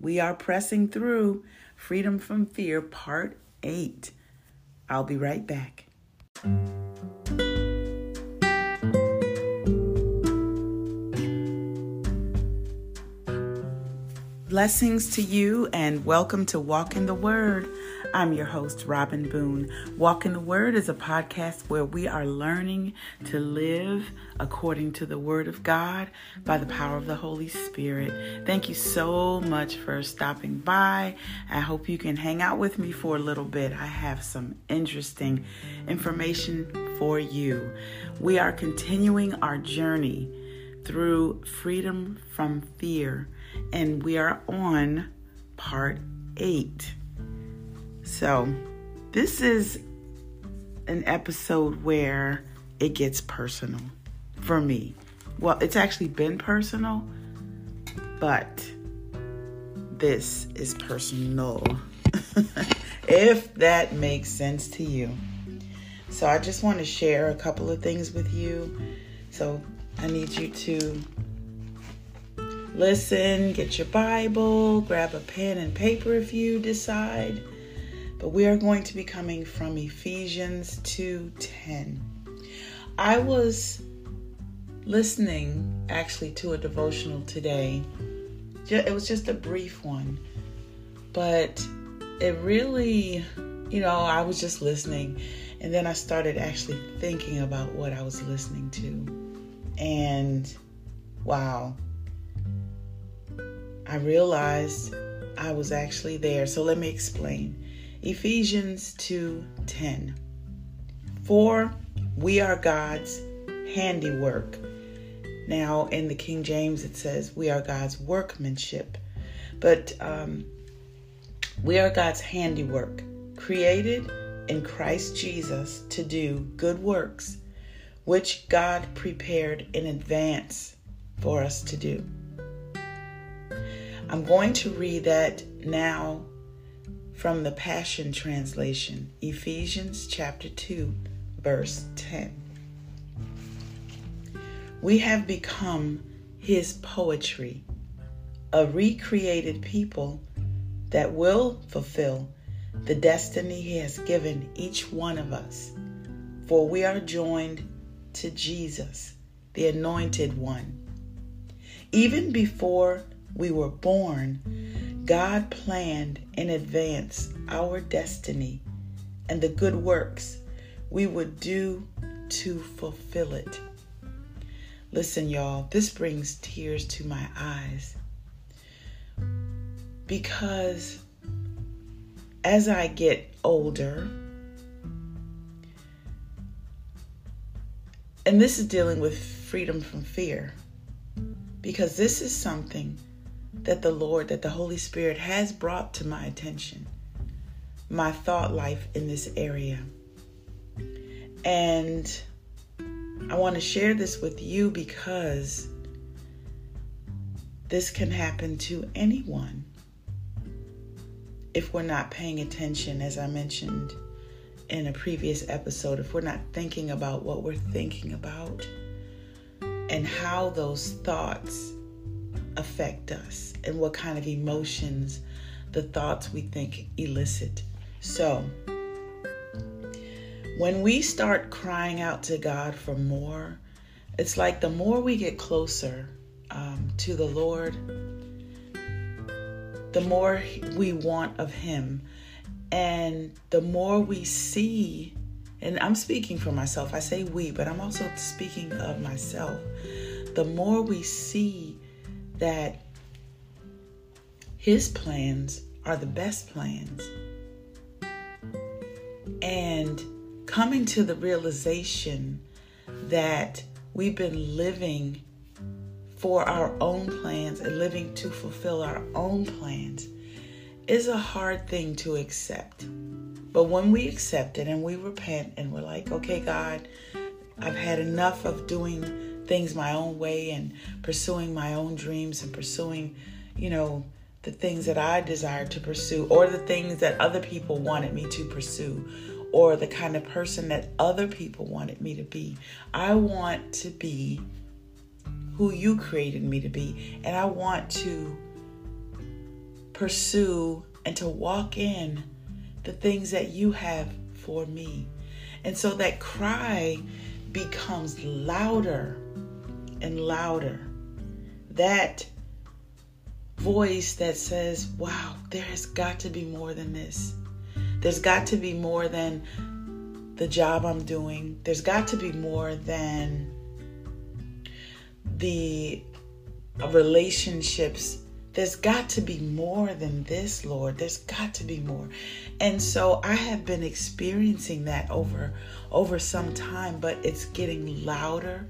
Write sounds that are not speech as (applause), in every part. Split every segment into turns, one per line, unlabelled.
We are pressing through Freedom from Fear, Part 8. I'll be right back. Blessings to you and welcome to Walk in the Word. I'm your host, Robin Boone. Walk in the Word is a podcast where we are learning to live according to the Word of God by the power of the Holy Spirit. Thank you so much for stopping by. I hope you can hang out with me for a little bit. I have some interesting information for you. We are continuing our journey through freedom from fear, and we are on part eight. So, this is an episode where it gets personal for me. Well, it's actually been personal, but this is personal. (laughs) if that makes sense to you. So, I just want to share a couple of things with you. So, I need you to listen, get your Bible, grab a pen and paper if you decide but we are going to be coming from Ephesians 2:10. I was listening actually to a devotional today. It was just a brief one, but it really, you know, I was just listening and then I started actually thinking about what I was listening to. And wow, I realized I was actually there. So let me explain. Ephesians 2:10. For we are God's handiwork. Now in the King James it says we are God's workmanship. But um, we are God's handiwork, created in Christ Jesus to do good works, which God prepared in advance for us to do. I'm going to read that now from the Passion Translation, Ephesians chapter 2, verse 10. We have become his poetry, a recreated people that will fulfill the destiny he has given each one of us. For we are joined to Jesus, the anointed one. Even before we were born, God planned in advance our destiny and the good works we would do to fulfill it. Listen, y'all, this brings tears to my eyes because as I get older, and this is dealing with freedom from fear, because this is something that the Lord, that the Holy Spirit has brought to my attention, my thought life in this area. And I want to share this with you because this can happen to anyone if we're not paying attention, as I mentioned in a previous episode, if we're not thinking about what we're thinking about and how those thoughts affect us and what kind of emotions the thoughts we think elicit. So, when we start crying out to God for more, it's like the more we get closer um, to the Lord, the more we want of Him, and the more we see. And I'm speaking for myself. I say we, but I'm also speaking of myself. The more we see that his plans are the best plans. And coming to the realization that we've been living for our own plans and living to fulfill our own plans is a hard thing to accept. But when we accept it and we repent and we're like, okay, God, I've had enough of doing things my own way and pursuing my own dreams and pursuing, you know, the things that I desire to pursue or the things that other people wanted me to pursue or the kind of person that other people wanted me to be. I want to be who you created me to be and I want to pursue and to walk in the things that you have for me. And so that cry becomes louder and louder. That voice that says, wow, there has got to be more than this. There's got to be more than the job I'm doing. There's got to be more than the relationships there's got to be more than this, Lord. There's got to be more. And so I have been experiencing that over over some time, but it's getting louder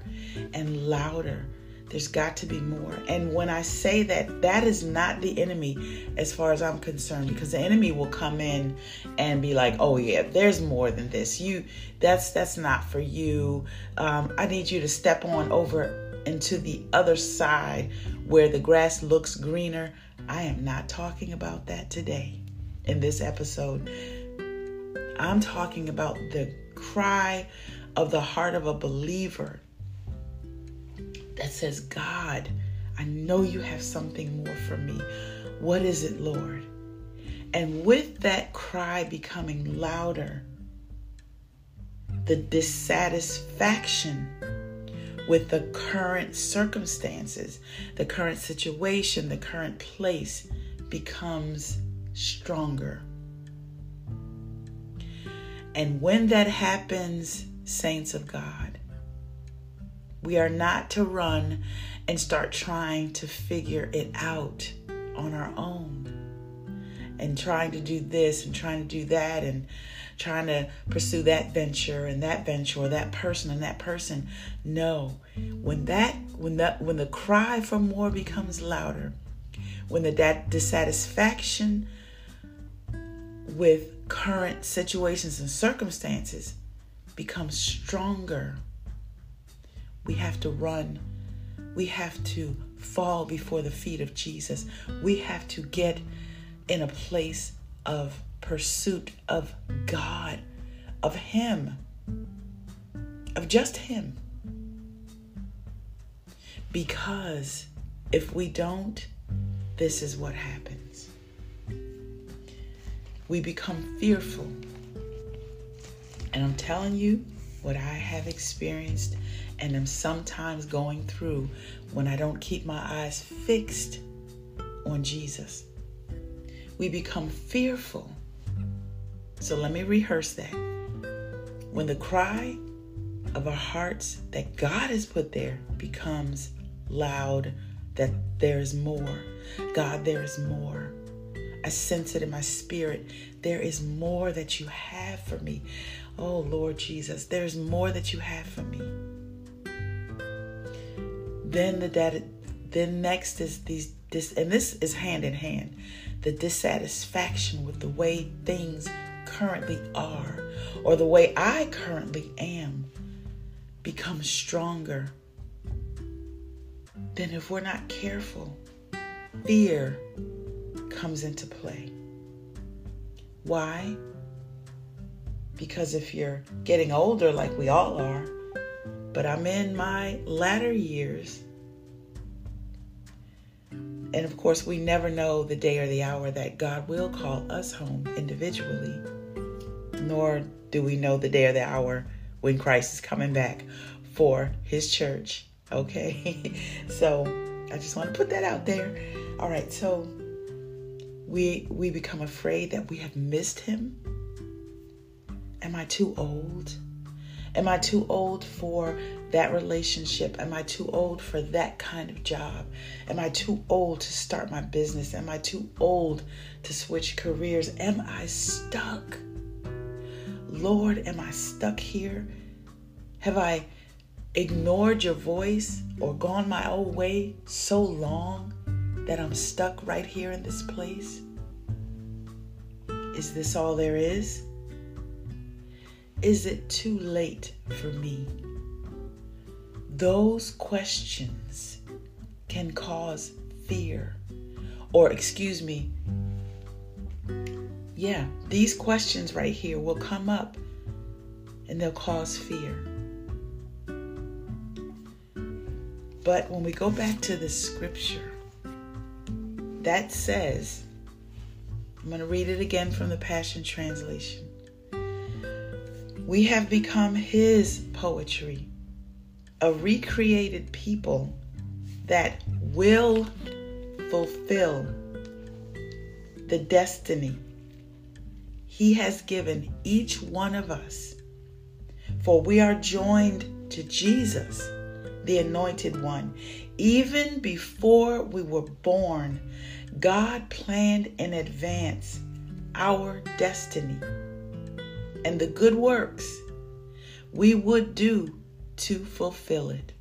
and louder. There's got to be more. And when I say that, that is not the enemy as far as I'm concerned because the enemy will come in and be like, "Oh yeah, there's more than this. You that's that's not for you. Um, I need you to step on over into the other side where the grass looks greener. I am not talking about that today in this episode. I'm talking about the cry of the heart of a believer that says, God, I know you have something more for me. What is it, Lord? And with that cry becoming louder, the dissatisfaction with the current circumstances, the current situation, the current place becomes stronger. And when that happens, saints of God, we are not to run and start trying to figure it out on our own and trying to do this and trying to do that and trying to pursue that venture and that venture or that person and that person. No. When that when that when the cry for more becomes louder, when the that dissatisfaction with current situations and circumstances becomes stronger, we have to run. We have to fall before the feet of Jesus. We have to get in a place of pursuit of God, of Him, of just Him. Because if we don't, this is what happens. We become fearful. And I'm telling you what I have experienced and am sometimes going through when I don't keep my eyes fixed on Jesus. We become fearful so let me rehearse that. When the cry of our hearts that God has put there becomes loud, that there is more. God, there is more. I sense it in my spirit. There is more that you have for me. Oh, Lord Jesus, there's more that you have for me. Then the data, then next is these this and this is hand in hand. The dissatisfaction with the way things currently are or the way I currently am becomes stronger, then if we're not careful, fear comes into play. Why? Because if you're getting older, like we all are, but I'm in my latter years, and of course, we never know the day or the hour that God will call us home individually nor do we know the day or the hour when Christ is coming back for his church. Okay, (laughs) so I just want to put that out there. All right, so we we become afraid that we have missed him. Am I too old? Am I too old for that relationship? Am I too old for that kind of job? Am I too old to start my business? Am I too old to switch careers? Am I stuck? Lord, am I stuck here? Have I ignored your voice or gone my own way so long that I'm stuck right here in this place? Is this all there is? Is it too late for me? Those questions can cause fear, or excuse me, yeah, these questions right here will come up and they'll cause fear. But when we go back to the scripture, that says I'm going to read it again from the Passion Translation. We have become His poetry, a recreated people that will fulfill the destiny He has given each one of us. For we are joined to Jesus, the Anointed One. Even before we were born, God planned in advance our destiny and the good works we would do to fulfill it.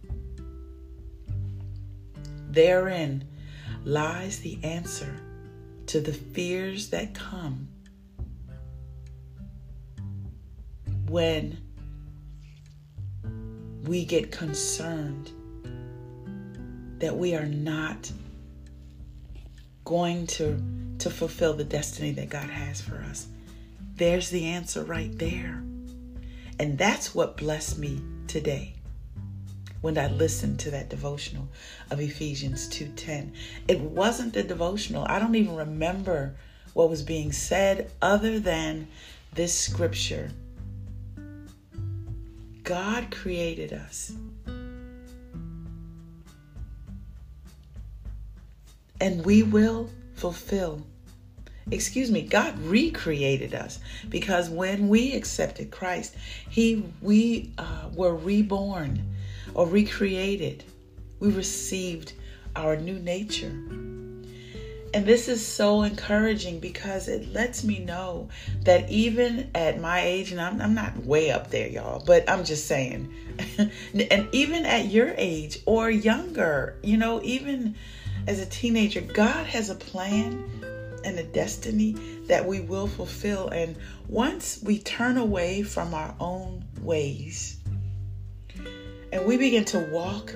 Therein lies the answer to the fears that come when we get concerned that we are not going to to fulfill the destiny that God has for us. There's the answer right there. And that's what blessed me today when I listened to that devotional of Ephesians 2:10. It wasn't the devotional. I don't even remember what was being said other than this scripture. God created us. And we will fulfill. Excuse me, God recreated us because when we accepted Christ, He we uh, were reborn or recreated. We received our new nature. And this is so encouraging because it lets me know that even at my age, and I'm, I'm not way up there, y'all, but I'm just saying, (laughs) and even at your age or younger, you know, even as a teenager, God has a plan and a destiny that we will fulfill. And once we turn away from our own ways, and we begin to walk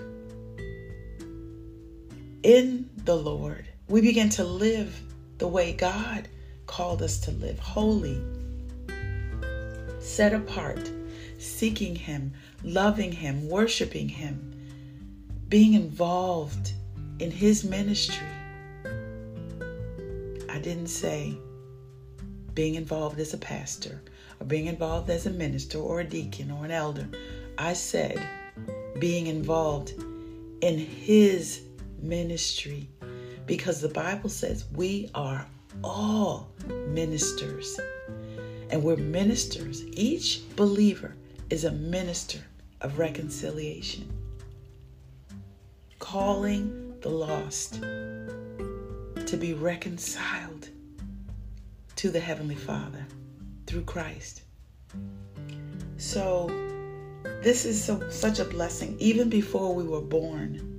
in the Lord, we begin to live the way God called us to live holy, set apart, seeking Him, loving Him, worshiping Him, being involved in His ministry. I didn't say being involved as a pastor or being involved as a minister or a deacon or an elder. I said being involved in his ministry because the Bible says we are all ministers and we're ministers. Each believer is a minister of reconciliation, calling the lost to be reconciled to the Heavenly Father through Christ. So, this is so, such a blessing. Even before we were born,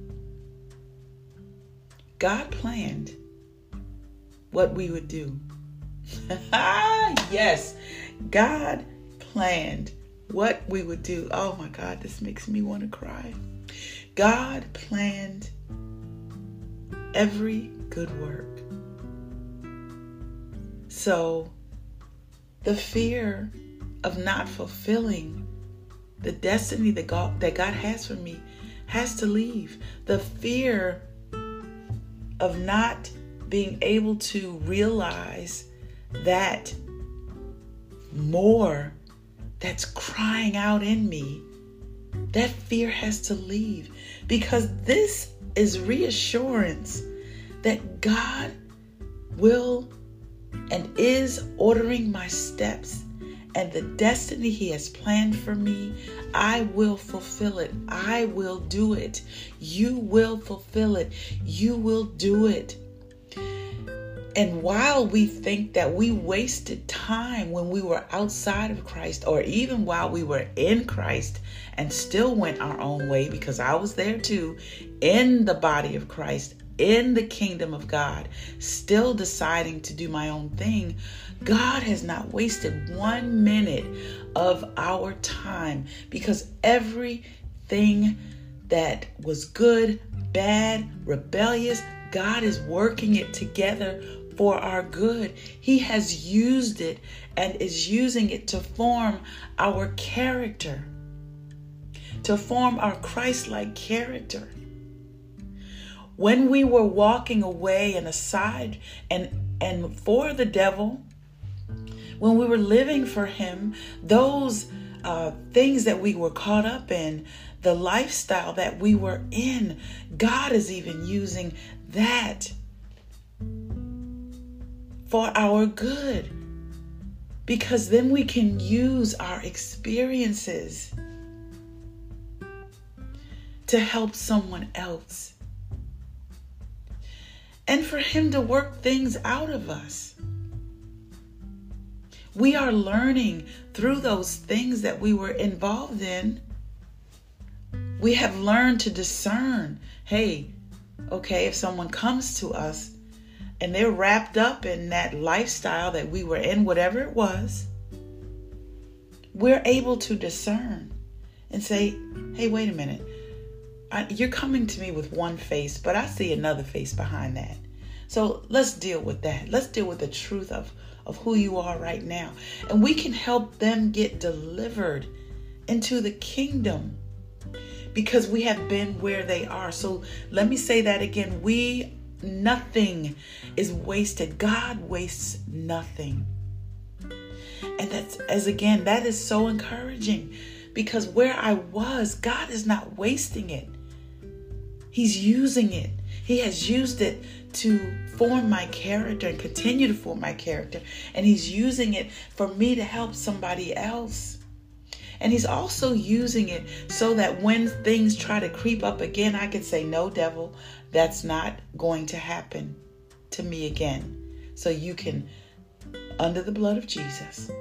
God planned what we would do. (laughs) yes, God planned what we would do. Oh my God, this makes me want to cry. God planned every good work. So, the fear of not fulfilling the destiny that God, that God has for me has to leave. The fear of not being able to realize that more that's crying out in me, that fear has to leave. Because this is reassurance that God will and is ordering my steps and the destiny He has planned for me, I will fulfill it. I will do it. You will fulfill it. You will do it. And while we think that we wasted time when we were outside of Christ, or even while we were in Christ and still went our own way, because I was there too, in the body of Christ, in the kingdom of God, still deciding to do my own thing, God has not wasted one minute of our time because everything that was good, bad, rebellious, God is working it together for our good. He has used it and is using it to form our character, to form our Christ like character. When we were walking away and aside and and for the devil, when we were living for him, those uh, things that we were caught up in, the lifestyle that we were in, God is even using that for our good. Because then we can use our experiences to help someone else. And for Him to work things out of us. We are learning through those things that we were involved in. We have learned to discern hey, okay, if someone comes to us and they're wrapped up in that lifestyle that we were in, whatever it was, we're able to discern and say, hey, wait a minute. I, you're coming to me with one face, but I see another face behind that. So let's deal with that. Let's deal with the truth of, of who you are right now. And we can help them get delivered into the kingdom because we have been where they are. So let me say that again. We, nothing is wasted. God wastes nothing. And that's, as again, that is so encouraging because where I was, God is not wasting it. He's using it. He has used it to form my character and continue to form my character. And He's using it for me to help somebody else. And He's also using it so that when things try to creep up again, I can say, No, devil, that's not going to happen to me again. So you can, under the blood of Jesus.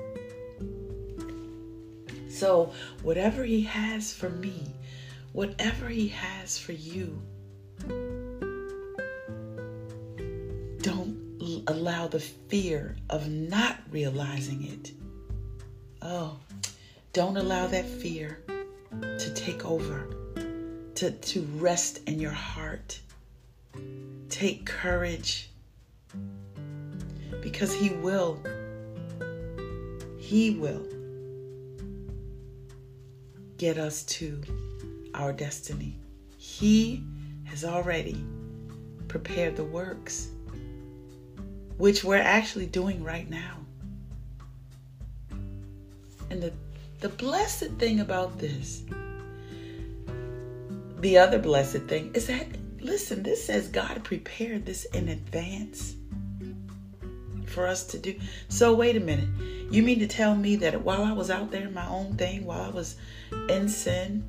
So, whatever He has for me, whatever He has for you, allow the fear of not realizing it. Oh, don't allow that fear to take over, to, to rest in your heart. Take courage because He will. He will get us to our destiny. He has already prepared the works, which we're actually doing right now. And the, the blessed thing about this, the other blessed thing, is that, listen, this says God prepared this in advance for us to do. So, wait a minute. You mean to tell me that while I was out there in my own thing, while I was in sin,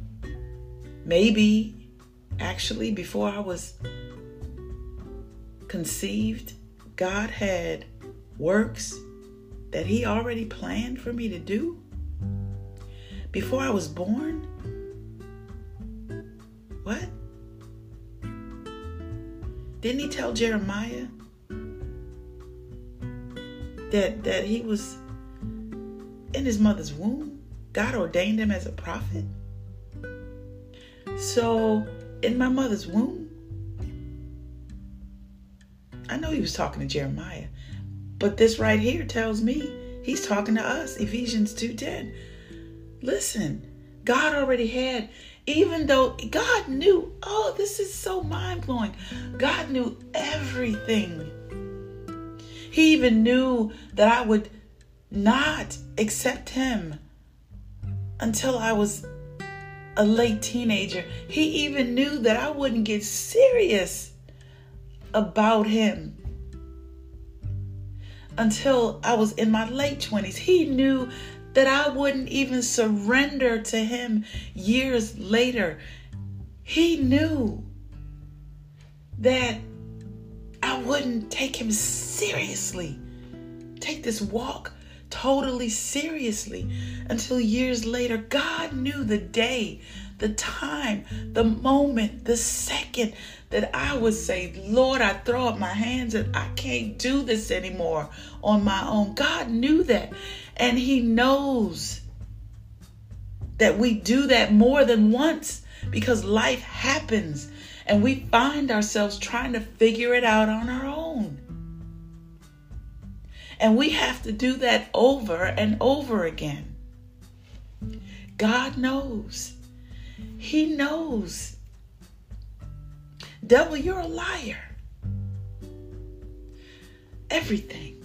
Maybe actually before I was conceived, God had works that He already planned for me to do before I was born. What? Didn't He tell Jeremiah that that he was in his mother's womb? God ordained him as a prophet. So, in my mother's womb, I know he was talking to Jeremiah, but this right here tells me he's talking to us, Ephesians 2:10. Listen, God already had even though God knew, oh, this is so mind-blowing. God knew everything. He even knew that I would not accept him until I was a late teenager. He even knew that I wouldn't get serious about him until I was in my late 20s. He knew that I wouldn't even surrender to him years later. He knew that I wouldn't take him seriously, take this walk totally seriously until years later. God knew the day, the time, the moment, the second that I would say, Lord, I throw up my hands and I can't do this anymore on my own. God knew that. And He knows that we do that more than once because life happens and we find ourselves trying to figure it out on our own. And we have to do that over and over again. God knows. He knows. Devil, you're a liar. everything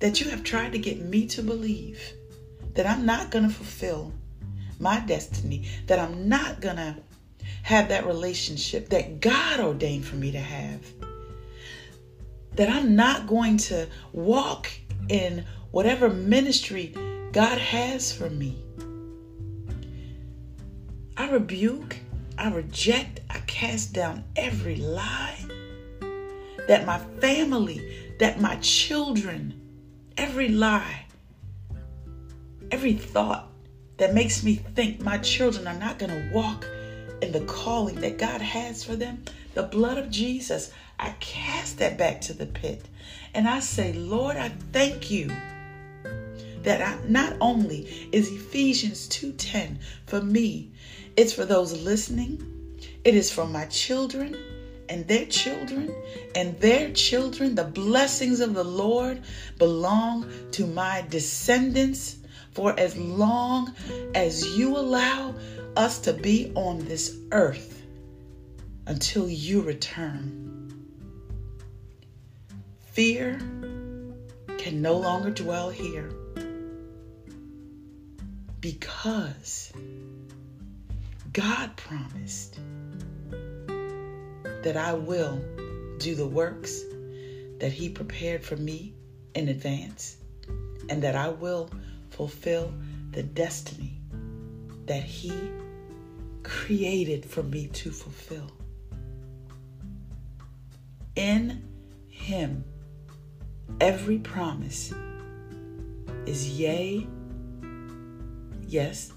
that you have tried to get me to believe that I'm not going to fulfill my destiny, that I'm not going to have that relationship that God ordained for me to have, that I'm not going to walk in whatever ministry God has for me. I rebuke, I reject, I cast down every lie that my family, that my children, every lie, every thought that makes me think my children are not going to walk in the calling that God has for them, the blood of Jesus, I cast that back to the pit. And I say, Lord, I thank you that not only is Ephesians 2:10 for me, it's for those listening, it is for my children and their children and their children. The blessings of the Lord belong to my descendants for as long as you allow us to be on this earth until you return. Fear can no longer dwell here because God promised that I will do the works that He prepared for me in advance and that I will fulfill the destiny that He created for me to fulfill. In Him, every promise is yea, yes,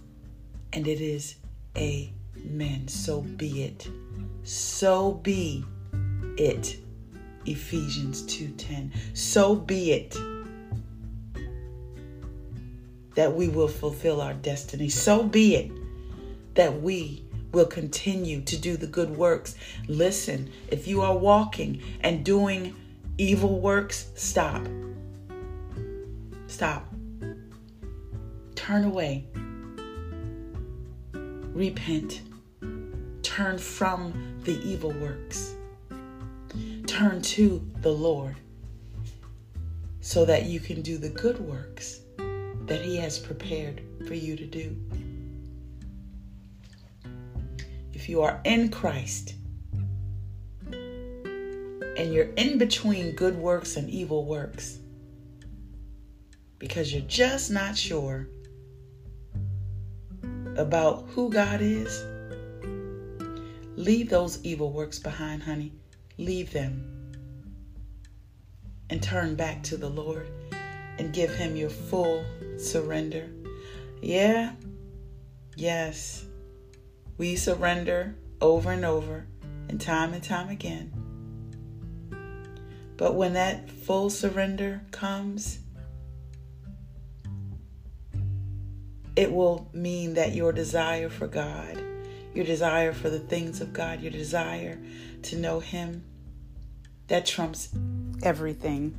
and it is amen. So be it. So be it. Ephesians 2:10. So be it that we will fulfill our destiny. So be it that we will continue to do the good works. Listen, if you are walking and doing evil works, stop. Stop. Turn away. Repent turn from the evil works. Turn to the Lord so that you can do the good works that He has prepared for you to do. If you are in Christ and you're in between good works and evil works because you're just not sure about who God is Leave those evil works behind, honey. Leave them. And turn back to the Lord and give Him your full surrender. Yeah, yes, we surrender over and over and time and time again. But when that full surrender comes, it will mean that your desire for God your desire for the things of God, your desire to know Him, that trumps everything.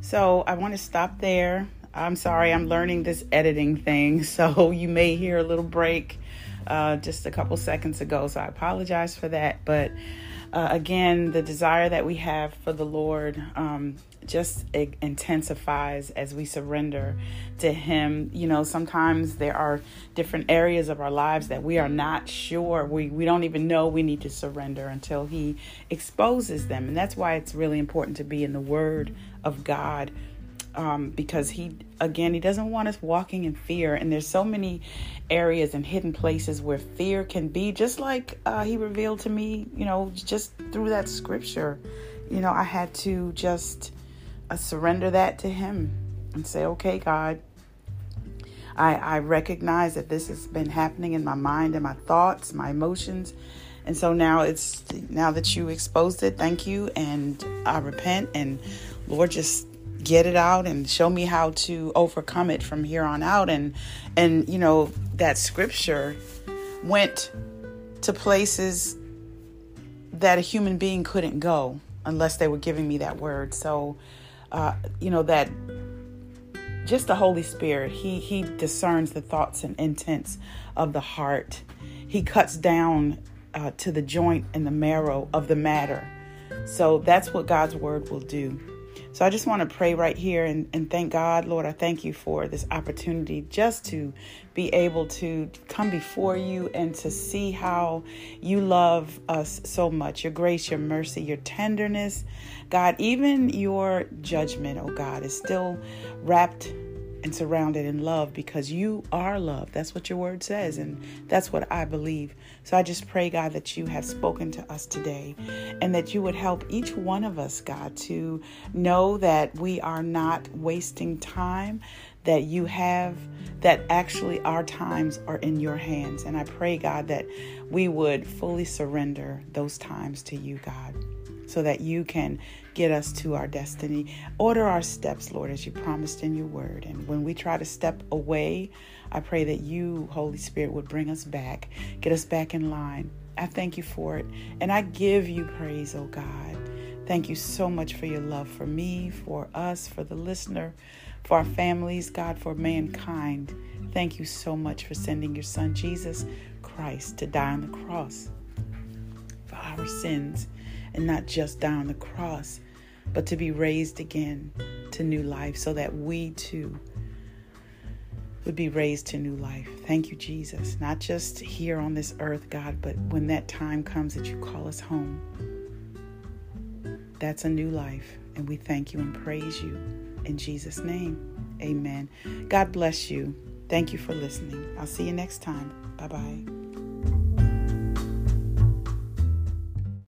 So I want to stop there. I'm sorry, I'm learning this editing thing, (laughs) so you may hear a little break uh, just a couple seconds ago. So I apologize for that. But uh, again, the desire that we have for the Lord um, just intensifies as we surrender to Him. You know, sometimes there are different areas of our lives that we are not sure, we, we don't even know we need to surrender until He exposes them. And that's why it's really important to be in the Word of God. Um, because he again he doesn't want us walking in fear and there's so many areas and hidden places where fear can be just like uh, he revealed to me you know just through that scripture you know i had to just I surrender that to Him and say, okay, God, I, I recognize that this has been happening in my mind and my thoughts, my emotions. And so now it's now that you exposed it, thank you. And I repent and Lord, just get it out and show me how to overcome it from here on out. And and you know, that scripture went to places that a human being couldn't go unless they were giving me that word. So uh, you know, that just the Holy Spirit, he, he discerns the thoughts and intents of the heart. He cuts down uh, to the joint and the marrow of the matter. So that's what God's word will do. So I just want to pray right here and, and thank God, Lord. I thank you for this opportunity just to be able to come before you and to see how you love us so much your grace, your mercy, your tenderness. God, even your judgment, oh God, is still wrapped and surrounded in love because you are love. That's what your word says, and that's what I believe. So I just pray, God, that you have spoken to us today and that you would help each one of us, God, to know that we are not wasting time, that you have, that actually our times are in your hands. And I pray, God, that we would fully surrender those times to you, God so that you can get us to our destiny. Order our steps, Lord, as you promised in your word. And when we try to step away, I pray that you, Holy Spirit, would bring us back, get us back in line. I thank you for it. And I give you praise, oh God. Thank you so much for your love for me, for us, for the listener, for our families, God, for mankind. Thank you so much for sending your son, Jesus Christ, to die on the cross for our sins and not just die on the cross, but to be raised again to new life so that we too would be raised to new life. Thank you, Jesus. Not just here on this earth, God, but when that time comes that you call us home. That's a new life. And we thank you and praise you in Jesus' name. Amen. God bless you. Thank you for listening. I'll see you next time. Bye bye.